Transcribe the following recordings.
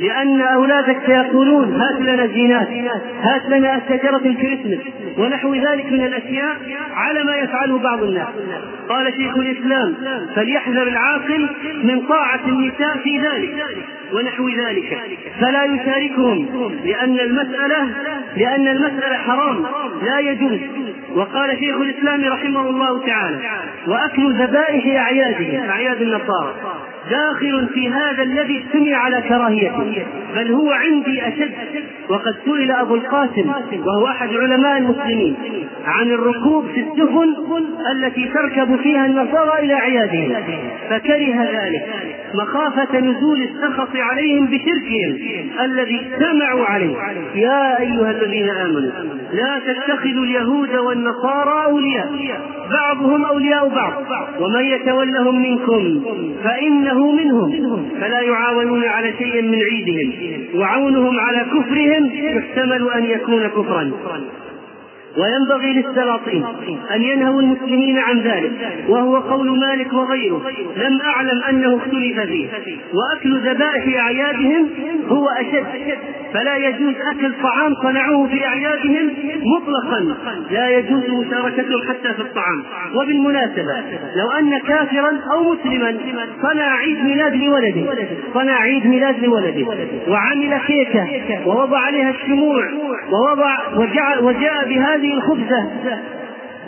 لأن أولادك سيقولون هات لنا زينات هات لنا شجرة الكريسماس ونحو ذلك من الأشياء على ما يفعله بعض الناس. قال شيخ الإسلام فليحذر العاقل من طاعة النساء في ذلك ونحو ذلك. فلا يشاركهم لأن المسألة لأن المسألة حرام لا يجوز. وقال شيخ الإسلام رحمه الله تعالى وأكل ذبائح أعيادهم أعياد النصارى. داخل في هذا الذي اجتمع على كراهيته بل هو عندي أشد. وقد سئل أبو القاسم وهو أحد علماء المسلمين عن الركوب في السفن التي تركب فيها النصارى إلى أعيادهم فكره ذلك مخافة نزول السخط عليهم بشركهم الذي اجتمعوا عليه. يا أيها الذين آمنوا لا تتخذوا اليهود والنصارى أولياء بعضهم أولياء بعض ومن يتولهم منكم فإنه منهم فلا يعاونون على شيء من عيدهم وعونهم على كفرهم يحتمل أن يكون كفرا. وينبغي للسلاطين أن ينهوا المسلمين عن ذلك وهو قول مالك وغيره لم أعلم أنه اختلف فيه وأكل ذبائح أعيادهم هو أشد فلا يجوز أكل طعام صنعوه في أعيادهم مطلقا لا يجوز مشاركتهم حتى في الطعام. وبالمناسبة لو أن كافرا أو مسلما صنع عيد ميلاد لولده صنع عيد ميلاد لولده وعمل كيكة ووضع عليها الشموع ووضع وجاء بهذه هذه الخبزة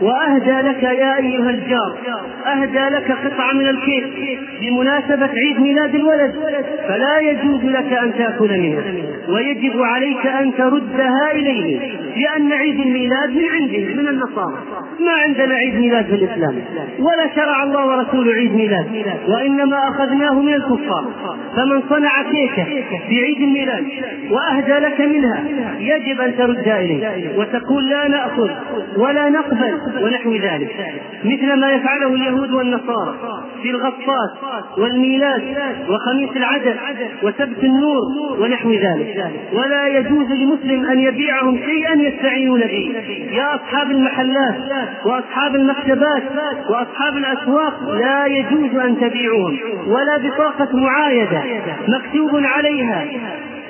وأهدى لك يا أيها الجار أهدى لك قطعة من الكيك بمناسبة عيد ميلاد الولد. فلا يجوز لك أن تأكل منها ويجب عليك أن تردها إليه لأن عيد الميلاد من عندهم من النصارى. ما عندنا عيد ميلاد في الإسلام ولا شرع الله ورسوله عيد ميلاد وإنما أخذناه من الكفار. فمن صنع كيكة في عيد الميلاد وأهدى لك منها يجب أن تردها إليه وتقول لا نأخذ ولا نقبل ونحو ذلك. مثل ما يفعله اليهود والنصارى في الغطاس والميلاد وخميس العدد وسبت النور ونحو ذلك. ولا يجوز لمسلم أن يبيعهم شيئا يستعينون به. يا أصحاب المحلات وأصحاب المكتبات وأصحاب الأسواق لا يجوز أن تبيعوهم ولا بطاقة معايدة مكتوب عليها.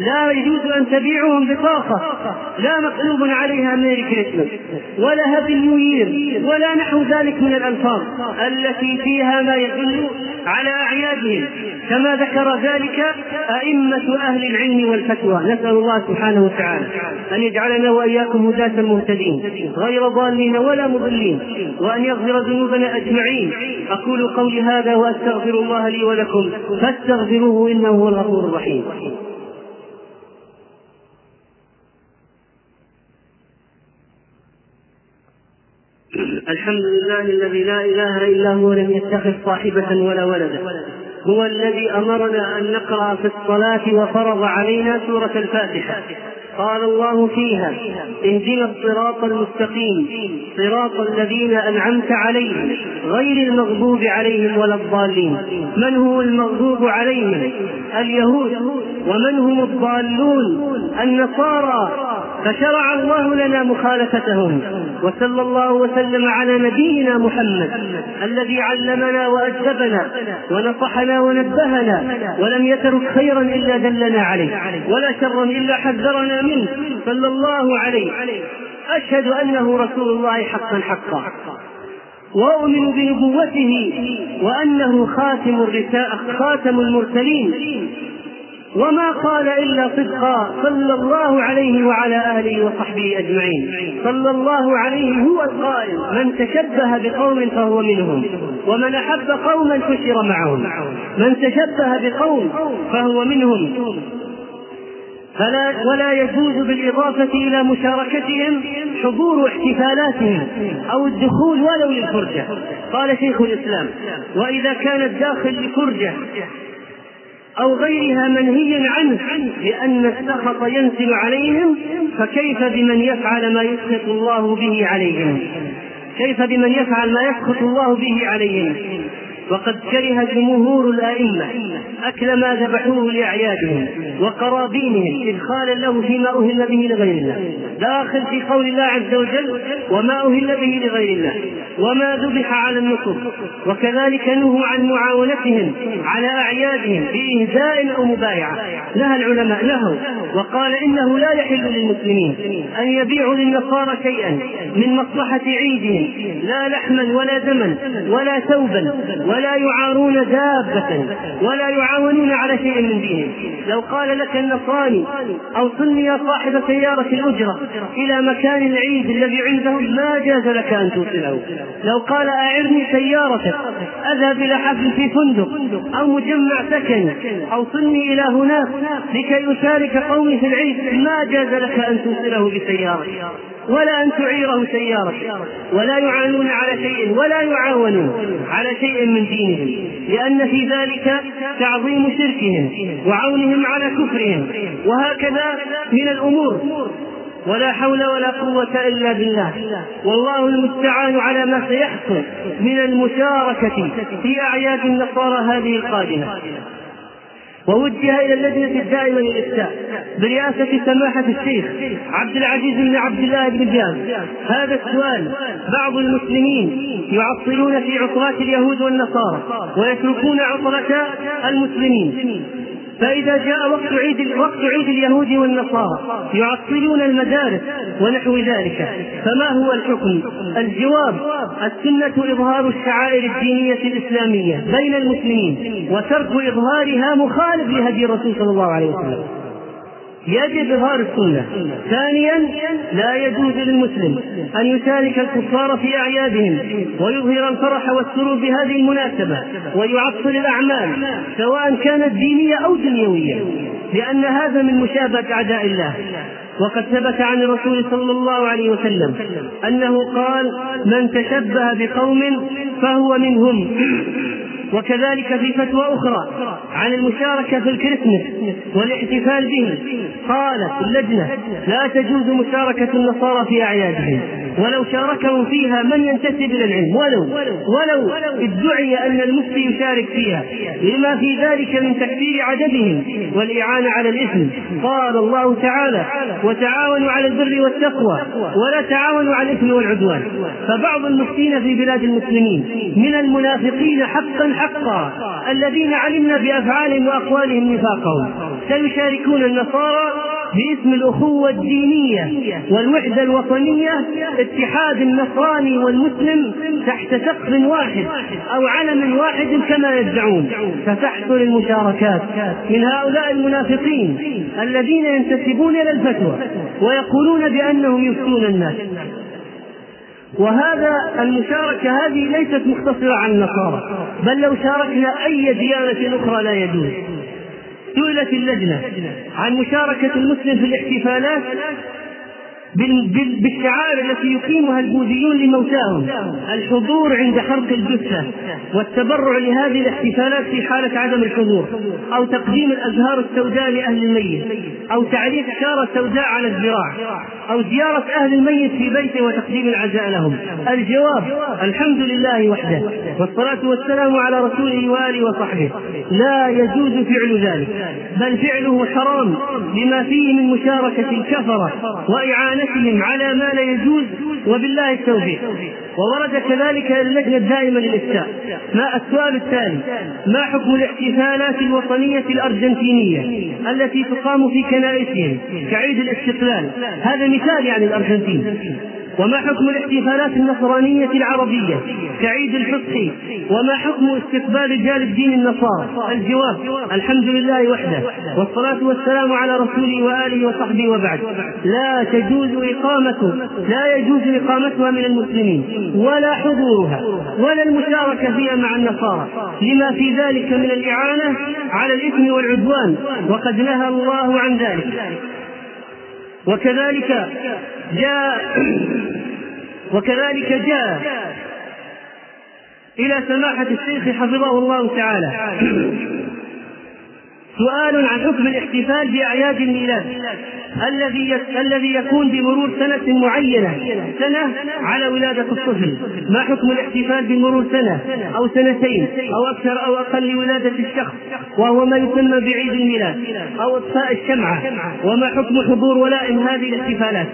لا يجوز أن تبيعهم بطاقة لا مكتوب عليها ميري كريسماس ولا هابي نيو يير ولا نحو ذلك من الألفاظ التي فيها ما يدل على أعيادهم. كما ذكر ذلك أئمة أهل العلم والفتوى. نسأل الله سبحانه وتعالى أن يجعلنا وإياكم هداة مهتدين غير ضالين ولا مضلين وأن يغفر ذنوبنا أجمعين. أقول قولي هذا وأستغفر الله لي ولكم فاستغفروه إنه هو الغفور الرحيم. الحمد لله الذي لا إله إلا هو لم يتخذ صاحبة ولا ولدا. هو الذي أمرنا أن نقرأ في الصلاة وفرض علينا سورة الفاتحة. قال الله فيها اهدنا الصراط المستقيم صراط الذين أنعمت عليهم غير المغضوب عليهم ولا الضالين. من هو المغضوب عليهم؟ اليهود. ومن هم الضالون؟ النصارى. فشرع الله لنا مخالفتهم. وصلى الله وسلم على نبينا محمد الذي علمنا وأدبنا ونصحنا ونبهنا ولم يترك خيرا إلا دلنا عليه ولا شرا إلا حذرنا منه. صلى الله عليه. أشهد أنه رسول الله حقا حقا. وأؤمن بنبوته وأنه خاتم الرساء خاتم المرسلين. وما قال إلا صدقا صلى الله عليه وعلى آله وصحبه أجمعين. صلى الله عليه هو القائل من تشبه بقوم فهو منهم ومن أحب قوما حشر معهم. من تشبه بقوم فهو منهم. فلا ولا يجوز بالإضافة إلى مشاركتهم حضور احتفالاتهم أو الدخول ولو للفرجة. قال شيخ الإسلام وإذا كان الداخل لفرجة أو غيرها منهي عنه لأن السخط ينزل عليهم فكيف بمن يفعل ما يسخط الله به عليهم؟ كيف بمن يفعل ما يسخط الله به عليهم؟ وقد كره جمهور الأئمة أكل ما ذبحوه لأعيادهم وقرابينهم إدخالا له فيما أهل به لغير الله. داخل في قول الله عز وجل وما أهل به لغير الله. وما ذبح على النصب وكذلك نهوا عن معاونتهم على أعيادهم بإهداء أو مبايعة. نهى العلماء نهوا. وقال إنه لا يحل للمسلمين أن يبيعوا للنصارى شيئا من مصلحة عيدهم. لا لحما ولا دما ولا ثوبا ولا يعارون دابة ولا يعاونون على شيء من دينهم. لو قال لك النصراني أوصلني يا صاحب سيارة الأجرة إلى مكان العيد الذي عندهم ما جاز لك أن توصله. لو قال أعرني سيارتك أذهب إلى حفل في فندق أو مجمع سكني أوصلني إلى هناك لكي أشارك قومي في العيد ما جاز لك أن توصله بسيارتك. ولا أن تعيره سيارة ولا يعانون على شيء ولا يعاونون على شيء من دينهم لأن في ذلك تعظيم شركهم وعونهم على كفرهم وهكذا من الأمور. ولا حول ولا قوة إلا بالله. والله المستعان على ما سيحصل من المشاركة في أعياد النصارى هذه القادمة. ووجه إلى اللجنه الدائمه للافتاء برئاسة سماحة الشيخ عبد العزيز بن عبد الله بن باز هذا السؤال بعض المسلمين يعطلون في عطلات اليهود والنصارى ويتركون عطله المسلمين. فإذا جاء وقت عيد وقت عيد اليهود والنصارى يعطلون المدارس ونحو ذلك فما هو الحكم؟ الجواب السنة إظهار الشعائر الدينية الإسلامية بين المسلمين وترك إظهارها مخالف لهدي الرسول صلى الله عليه وسلم يجب إظهار السنة. ثانيا لا يجوز للمسلم أن يشارك الكفار في أعيادهم ويظهر الفرح والسرور بهذه المناسبة ويعطل الأعمال سواء كانت دينية أو دنيوية لأن هذا من مشابهة أعداء الله. وقد ثبت عن الرسول صلى الله عليه وسلم أنه قال من تشبه بقوم فهو منهم. وكذلك في فتوى أخرى عن المشاركة في الكريسماس والاحتفال به. قالت اللجنة لا تجوز مشاركة النصارى في أعيادهم ولو شاركهم فيها من ينتسب إلى العلم. ولو ولو ادعي أن المفتي يشارك فيها لما في ذلك من تكثير عددهم والإعانة على الإثم. قال الله تعالى وتعاونوا على البر والتقوى ولا تعاونوا على الإثم والعدوان فبعض المفتين في بلاد المسلمين من المنافقين حقا حقا الذين علمنا بأفعالهم وأقوالهم نفاقهم. سيشاركون النصارى باسم الأخوة الدينية والوحدة الوطنية اتحاد النصراني والمسلم تحت سقف واحد أو علم واحد كما يدعون. فتحصل المشاركات من هؤلاء المنافقين الذين ينتسبون إلى الفتوى ويقولون بأنهم يفتون الناس. وهذا المشاركة هذه ليست مقتصرة على النصارى بل لو شاركنا أي ديانة أخرى لا يجوز. سئلت اللجنة عن مشاركة المسلم في الاحتفالات بالشعائر التي يقيمها البوذيون لموتاهم. الحضور عند حرق الجثة والتبرع لهذه الاحتفالات في حالة عدم الحضور أو تقديم الأزهار السوداء لأهل الميت أو تعليق شارة سوداء على الذراع أو زيارة أهل الميت في بيته وتقديم العزاء لهم. الجواب الحمد لله وحده والصلاة والسلام على رسوله وآله وصحبه. لا يجوز فعل ذلك بل فعله حرام لما فيه من مشاركة الكفرة وإعانة حملتهم على ما لا يجوز وبالله التوفيق. وورد كذلك اللجنة الدائمة للإفتاء. ما السؤال التالي ما حكم الاحتفالات الوطنية الأرجنتينية التي تقام في كنائسهم كعيد الاستقلال؟ هذا مثال يعني الأرجنتين. وما حكم الاحتفالات النصرانية العربية كعيد الفصح؟ وما حكم استقبال رجال الدين النصارى؟ الجواب الحمد لله وحده. والصلاة والسلام على رسوله وآله وصحبه وبعد. لا تجوز إقامة لا يجوز إقامتها من المسلمين ولا حضورها ولا المشاركة فيها مع النصارى. لما في ذلك من الإعانة على الإثم والعدوان وقد نهى الله عن ذلك. وكذلك جاء وكذلك جاء إلى سماحة الشيخ حفظه الله تعالى. سؤال عن حكم الاحتفال بأعياد الميلاد. الذي الذي يكون بمرور سنة معينة. سنة على ولادة الطفل. ما حكم الاحتفال بمرور سنة أو سنتين أو أكثر أو أقل لولادة الشخص وهو ما يسمى بعيد الميلاد أو إطفاء الشمعة؟ وما حكم حضور ولائم هذه الاحتفالات؟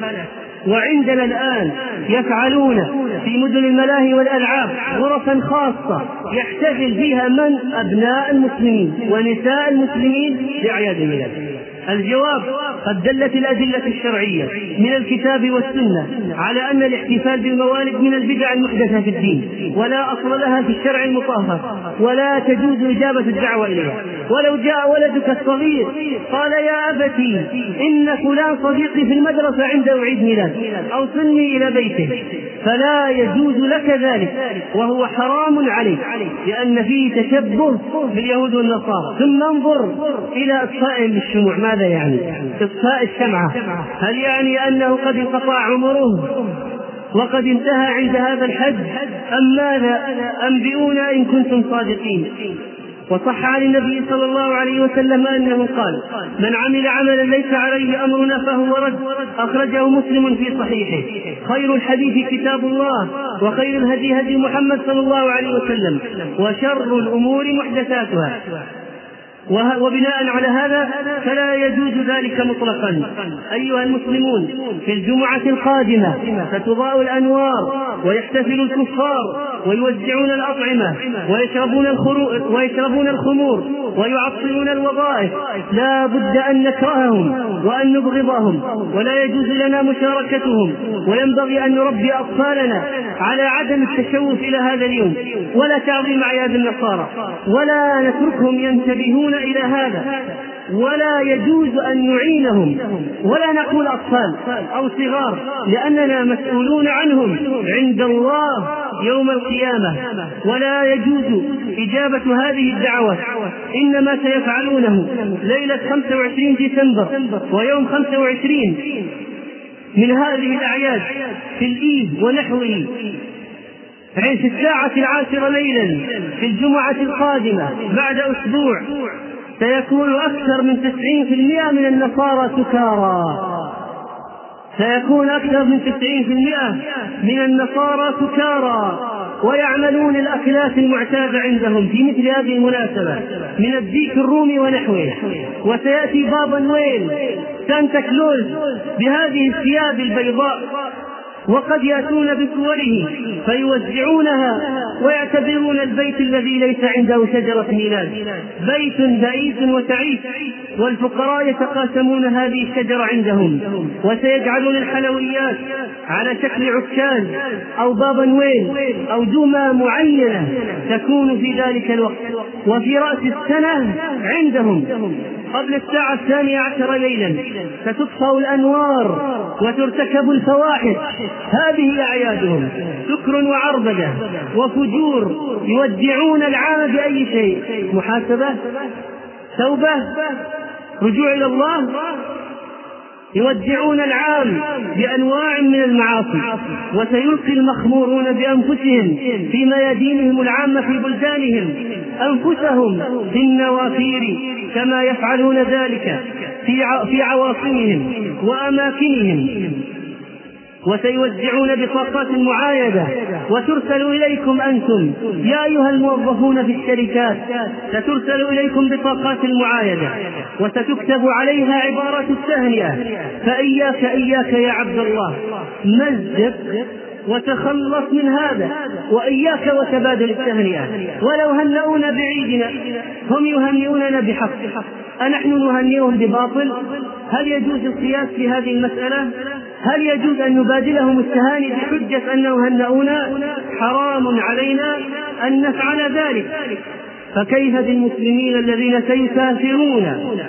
وعندنا الآن يفعلون في مدن الملاهي والألعاب غرفا خاصة يحتفل فيها من؟ أبناء المسلمين ونساء المسلمين بأعياد الميلاد. الجواب قد دلت الأدلة الشرعية من الكتاب والسنة على أن الاحتفال بالموالد من البدع المحدثة في الدين ولا أصل لها في الشرع المطهر ولا تجوز إجابة الدعوة إليها. ولو جاء ولدك الصغير قال يا أبتي إن فلان صديقي في المدرسة عنده عيد ميلاد أوصلني إلى بيته. فلا يجوز لك ذلك وهو حرام عليك لأن فيه تشبه باليهود والنصارى. ثم انظر إلى إطفائهم بالشموع ماذا يعني؟ إطفاء الشمعة هل يعني أنه قد انقطع عمره وقد انتهى عند هذا الحد؟ أم ماذا؟ أنبئونا إن كنتم صادقين. وصح عن النبي صلى الله عليه وسلم أنه قال من عمل عملا ليس عليه أمرنا فهو رد. أخرجه مسلم في صحيحه. خير الحديث كتاب الله وخير الهدي هدي محمد صلى الله عليه وسلم وشر الأمور محدثاتها. وبناء على هذا فلا يجوز ذلك مطلقا. أيها المسلمون في الجمعة القادمة ستضاء الأنوار ويحتفل الكفار ويوزعون الأطعمة ويشربون ويشربون الخمور ويعطلون الوظائف. لا بد أن نكرههم وأن نبغضهم ولا يجوز لنا مشاركتهم. وينبغي أن نربي أطفالنا على عدم التشوف إلى هذا اليوم. ولا تعظيم أعياد النصارى ولا نتركهم ينتبهون إلى هذا. ولا يجوز أن نعينهم. ولا نقول أطفال أو صغار لأننا مسؤولون عنهم. عند الله يوم القيامة. ولا يجوز إجابة هذه الدعوة. إنما سيفعلونه ليلة 25 ديسمبر ويوم 25 من هذه الأعياد في الإيد ونحوه. في الساعة العاشرة ليلا في الجمعة القادمة بعد أسبوع سيكون أكثر من تسعين في المئة من النصارى سكارى. سيكون أكثر من تسعين في المئة من النصارى سكارى. ويعملون الأكلات المعتادة عندهم في مثل هذه المناسبة من الديك الرومي ونحوه. وسيأتي بابا نويل سانتا كلوز بهذه الثياب البيضاء. وقد يأتون بصوره فيوزعونها ويعتبرون البيت الذي ليس عنده شجرة ميلاد. بيت بئيس وتعيس والفقراء يتقاسمون هذه الشجرة عندهم وسيجعلون الحلويات على شكل عكاز أو بابا نويل أو دمى معينة تكون في ذلك الوقت. وفي رأس السنة عندهم. قبل الساعة الثانية عشر ليلا ستطفأ الأنوار وترتكب الفواحش. هذه أعيادهم. سكر وعربدة وفجور يودعون العام بأي شيء. محاسبة؟ توبة؟ رجوع إلى الله؟ يودعون العام بأنواع من المعاصي وسيلقي المخمورون بأنفسهم في ميادينهم العامة في بلدانهم. أنفسهم في النوافير كما يفعلون ذلك في عواصمهم وأماكنهم. وسيوزعون بطاقات معايدة وترسل إليكم أنتم يا أيها الموظفون في الشركات سترسل إليكم بطاقات المعايدة. وستكتب عليها عبارة التهنئة فإياك إياك يا عبد الله مزق وتخلص من هذا وإياك وتبادل التهنئة. ولو هنؤونا بعيدنا هم يهنئوننا بحق. أنحن نهنئهم بباطل؟ هل يجوز القياس في هذه المسألة؟ هل يجوز أن نبادلهم التهاني بحجة أنه هنؤونا؟ حرام علينا أن نفعل ذلك. فكيف بالمسلمين الذين سيسافرون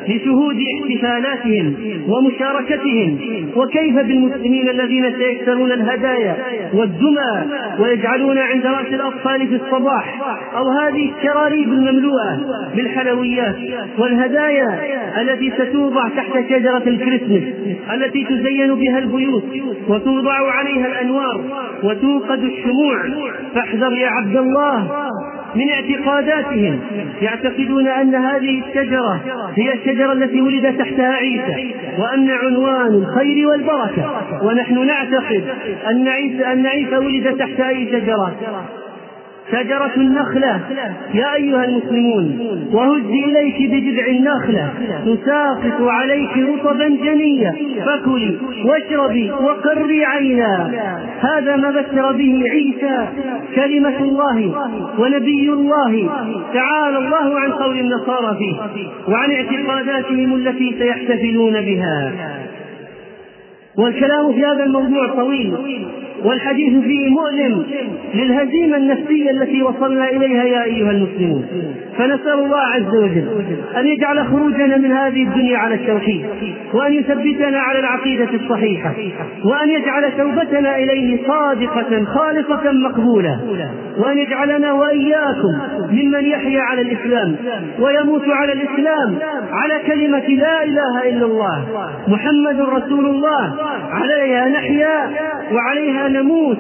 لشهود احتفالاتهم ومشاركتهم؟ وكيف بالمسلمين الذين سيكسرون الهدايا والدمى ويجعلون عند رأس الأطفال في الصباح أو هذه الشراريب المملوءة بالحلويات والهدايا التي ستوضع تحت شجرة الكريسماس التي تزين بها البيوت وتوضع عليها الأنوار وتوقد الشموع. فاحذر يا عبد الله من اعتقاداتهم يعتقدون أن هذه الشجرة هي الشجرة التي ولد تحتها عيسى وأن عنوان الخير والبركة. ونحن نعتقد أن عيسى أن عيسى ولد تحت أي شجرة. شجرة النخلة. يا أيها المسلمون وهزي إليك بجذع النخلة. تساقط عليك رطبا جنيا فكلي واشربي وقري عينا. هذا ما بشر به عيسى كلمة الله ونبي الله. تعالى الله عن قول النصارى فيه وعن اعتقاداتهم التي سيحتفلون بها. والكلام في هذا الموضوع طويل. والحديث فيه مؤلم للهزيمة النفسية التي وصلنا إليها يا أيها المسلمون. فنسأل الله عز وجل أن يجعل خروجنا من هذه الدنيا على التوحيد وأن يثبتنا على العقيدة الصحيحة وأن يجعل توبتنا إليه صادقة خالصة مقبولة وأن يجعلنا وإياكم ممن يحيا على الإسلام ويموت على الإسلام على كلمة لا إله إلا الله محمد رسول الله عليها نحيا وعليها نموت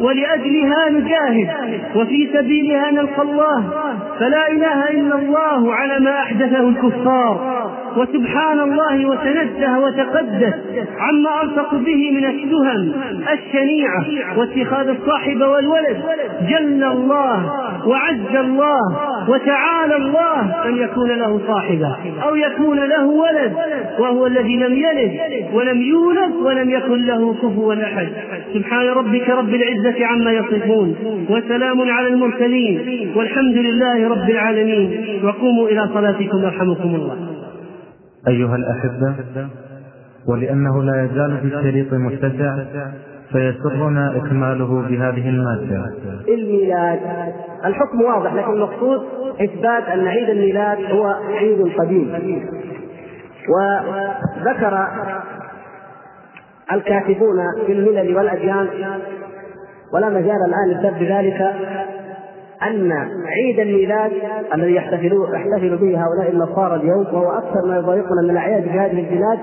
ولأجلها نجاهد وفي سبيلها نلقى الله فلا إله إلا الله على ما أحدثه الكفار وسبحان الله وتنزه وتقدس عما ألصق به من التهم الشنيعة واتخاذ الصاحب والولد جل الله وعز الله وتعالى الله أن يكون له صاحبا أو يكون له ولد وهو الذي لم يلد ولم يولد ولم يكن له كفوا أحد. سبحان ربك رب العزة عما يصفون وسلام على المرسلين والحمد لله رب العالمين. وقوموا إلى صلاتكم يرحمكم الله. أيها الأحبة ولأنه لا يزال في الشريط متسع فيسرنا إكماله بهذه المادة. الميلاد. الحكم واضح لكن المقصود إثبات أن عيد الميلاد هو عيد قديم. وذكر الكاتبون في الملل والأديان ولا مجال الآن لسبب ذلك أن عيد الميلاد الذي يحتفل يحتفل به هؤلاء النصارى اليوم وهو أكثر ما يضايقنا من الأعياد في هذه البلاد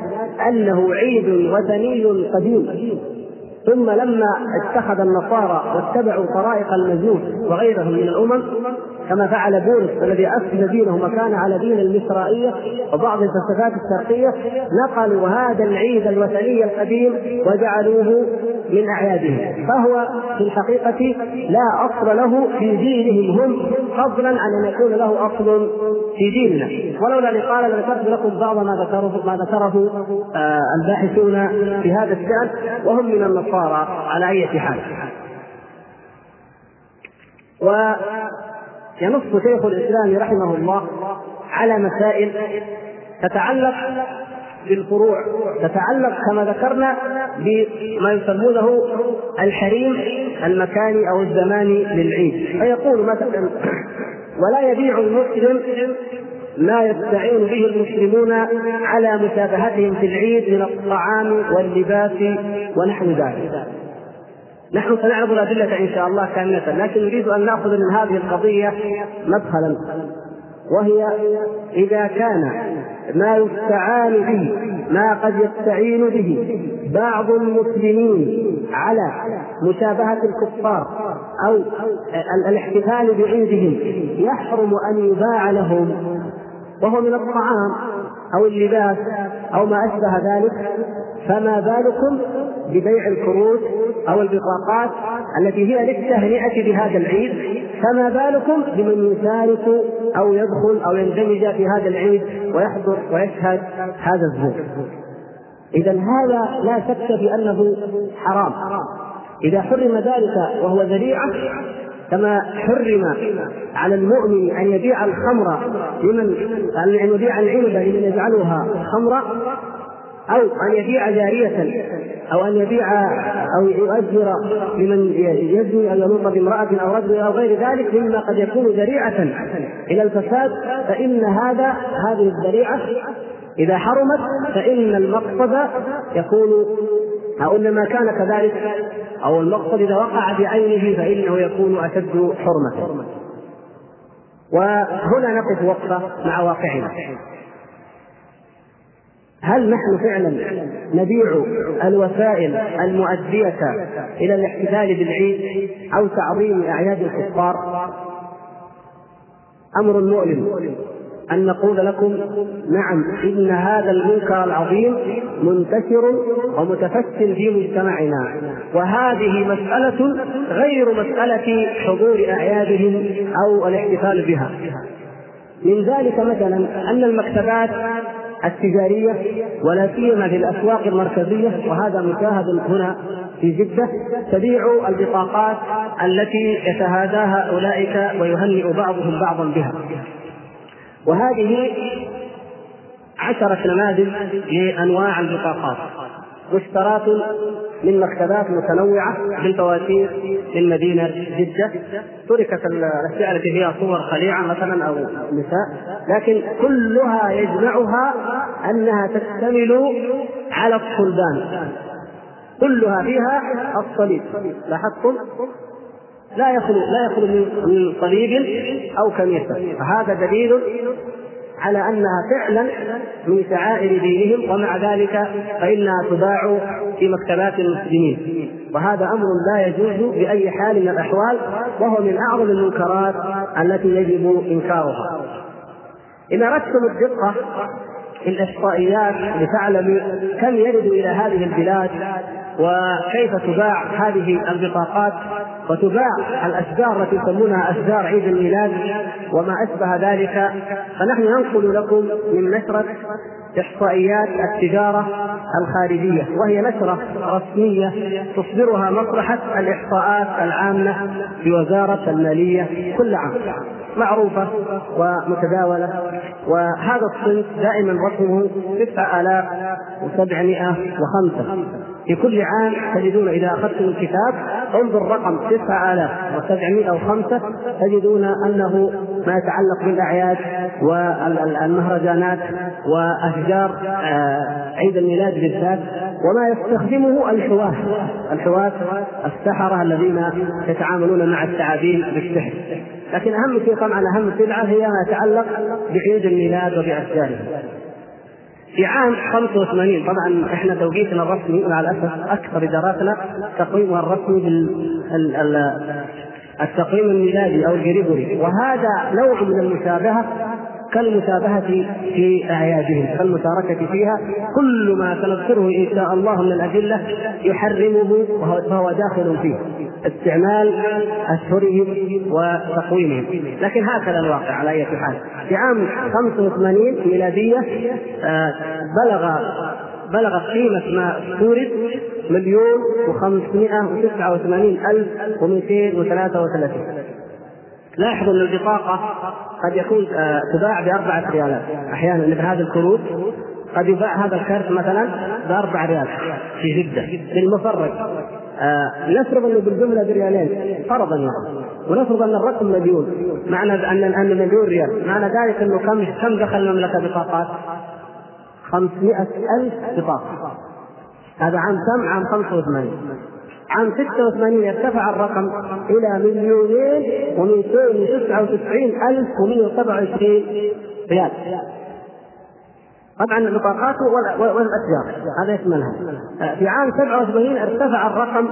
أنه عيد وثني قديم. ثم لما اتخذ النصارى واتبعوا طرائق المجوس وغيرهم من الأمم كما فعل بولس الذي اسس دينه وكان على دين المصرائيه وبعض الفلسفات الشرقية نقلوا هذا العيد الوثني القديم وجعلوه من اعيادهم فهو في الحقيقة لا أصل له في دينهم. هم فضلا عن أن يكون له أصل في ديننا. ولولا لقال لذكرت لكم بعض ما ذكره ما ذكره آه الباحثون في هذا الشان وهم من النصارى على أي حال. وينص شيخ الإسلام رحمه الله على مسائل تتعلق بالفروع تتعلق كما ذكرنا بما يسمونه الحريم المكاني أو الزماني للعيد. فيقول مثلا ولا يبيع المسلم ما يستعين به المسلمون على مشابهتهم في العيد من الطعام واللباس ونحو ذلك. نحن سنعرض الأدلة إن شاء الله كاملة لكن نريد أن نأخذ من هذه القضية مدخلا وهي إذا كان ما يستعان به ما قد يستعين به بعض المسلمين على مشابهة الكفار أو الاحتفال بعيدهم يحرم أن يباع لهم وهو من الطعام أو اللباس أو ما أشبه ذلك فما بالكم ببيع الكروت أو البطاقات التي هي للتهنئة بهذا العيد؟ فما بالكم بمن يشارك أو يدخل أو يندمج في هذا العيد ويحضر ويشهد هذا الزور. إذا هذا لا شك في أنه حرام. إذا حرم ذلك وهو ذريعة كما حرم على المؤمن أن يبيع الخمر لمن أن يبيع العنب لمن يجعلها خمرا أو أن يبيع جارية أو أن يبيع أو يؤجر لمن يزني أو يلوط بامرأة أو رجل أو غير ذلك مما قد يكون ذريعة إلى الفساد فإن هذا هذه الذريعة إذا حرمت فإن المقصد يكون أو إنما كان كذلك أو المقصد إذا وقع بعينه فإنه يكون أشد حرمة. وهنا نقف وقفة مع واقعنا. هل نحن فعلا نبيع الوسائل المؤدية إلى الاحتفال بالعيد أو تعظيم أعياد الكفار؟ أمر مؤلم أن نقول لكم نعم إن هذا المنكر العظيم منتشر ومتفش في مجتمعنا وهذه مسألة غير مسألة حضور أعيادهم أو الاحتفال بها من ذلك مثلا أن المكتبات التجارية ولا سيما في الأسواق المركزية وهذا مشاهد هنا في جدة. تبيع البطاقات التي يتهاداها أولئك ويهنئ بعضهم بعضا بها. وهذه عشرة نماذج لأنواع البطاقات. مشترات من مكتبات متنوعة بالفواتير من مدينة جدة. تركت الأشياء التي فيها صور خليعة مثلا أو نساء. لكن كلها يجمعها أنها تشتمل على الصلبان. كلها فيها الصليب. لاحظتم؟ لا يخلو لا يخلو من صليب أو كنيسه فهذا دليل على أنها فعلا من شعائر دينهم ومع ذلك فإنها تباع في مكتبات المسلمين. وهذا أمر لا يجوز بأي حال من الأحوال وهو من أعظم المنكرات التي يجب إنكارها. إن أردتم الدقة في الإحصائيات لتعلموا كم يرد إلى هذه البلاد وكيف تباع هذه البطاقات وتباع الأشجار التي يسمونها أشجار عيد الميلاد وما أشبه ذلك؟ فنحن ننقل لكم من نشرة إحصائيات التجارة الخارجية وهي نشرة رسمية تصدرها مصلحه الإحصاءات العامة بوزارة المالية كل عام معروفة ومتداولة وهذا الصنف دائما رقمه 9705 في كل عام تجدون إذا أخذتم الكتاب انظر رقم 9705 تجدون أنه ما يتعلق بالأعياد والمهرجانات وأشجار آه، عيد الميلاد بالذات وما يستخدمه الحواة الحواة السحرة الذين يتعاملون مع التعابين بالسحر لكن أهم شيء طبعا أهم سلعة هي ما يتعلق بعيد الميلاد وبأشجاره. في عام 85 طبعا إحنا توقيتنا الرسمي مع الاسف أكثر إداراتنا تقويمها الرسمي بال التقويم الميلادي أو الجريجوري وهذا نوع من المشابهة كالمشابهة في أعيادهم كالمشاركة فيها. كل ما سنذكره إن شاء الله من الأدلة يحرمه فهو داخل فيه. استعمال أشهرهم وتقويمهم. لكن هكذا الواقع على أي حال. في عام 85 ميلادية آه، بلغ بلغت قيمة ما استورد مليون وخمسمائة وتسعة وثمانين ألف ومئتين وثلاثة وثلاثين. لاحظوا أن البطاقة قد يكون آه، تباع بأربعة ريالات. أحيانا مثل هذه الكروت قد يباع هذا الكارت مثلا بأربع ريال في جدة للمفرج. آه نفرض أنه بالجملة بريالين فرضا يعني. ونفرض أن الرقم مليون. معنى ان أن مليون ريال. معنى ذلك أنه كم كم دخل المملكة بطاقات؟ 500 ألف بطاقة. هذا عام كم؟ عام 85 عام 86 ارتفع الرقم إلى مليونين و299 ألف و127 ريال. طبعا البطاقات والاشجار هذا يشملها في عام 87 ارتفع الرقم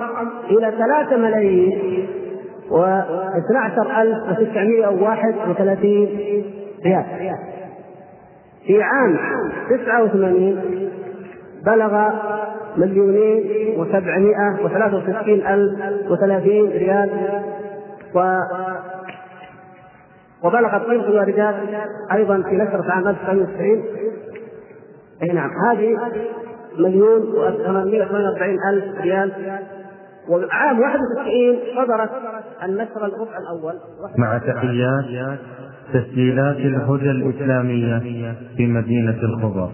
إلى 3 ملايين و 12931 ريال. في عام 89 بلغ مليونين وسبعمائة وثلاثة وستين ألف ريال و وبلغت قيمة الواردات أيضا في نشرة عام 1990 أي نعم. هذه مليون و848 ألف ريال. وعام 91 صدرت النشر الربع الأول. مع تحيات تسجيلات الهدى الإسلامية في مدينة الخضر.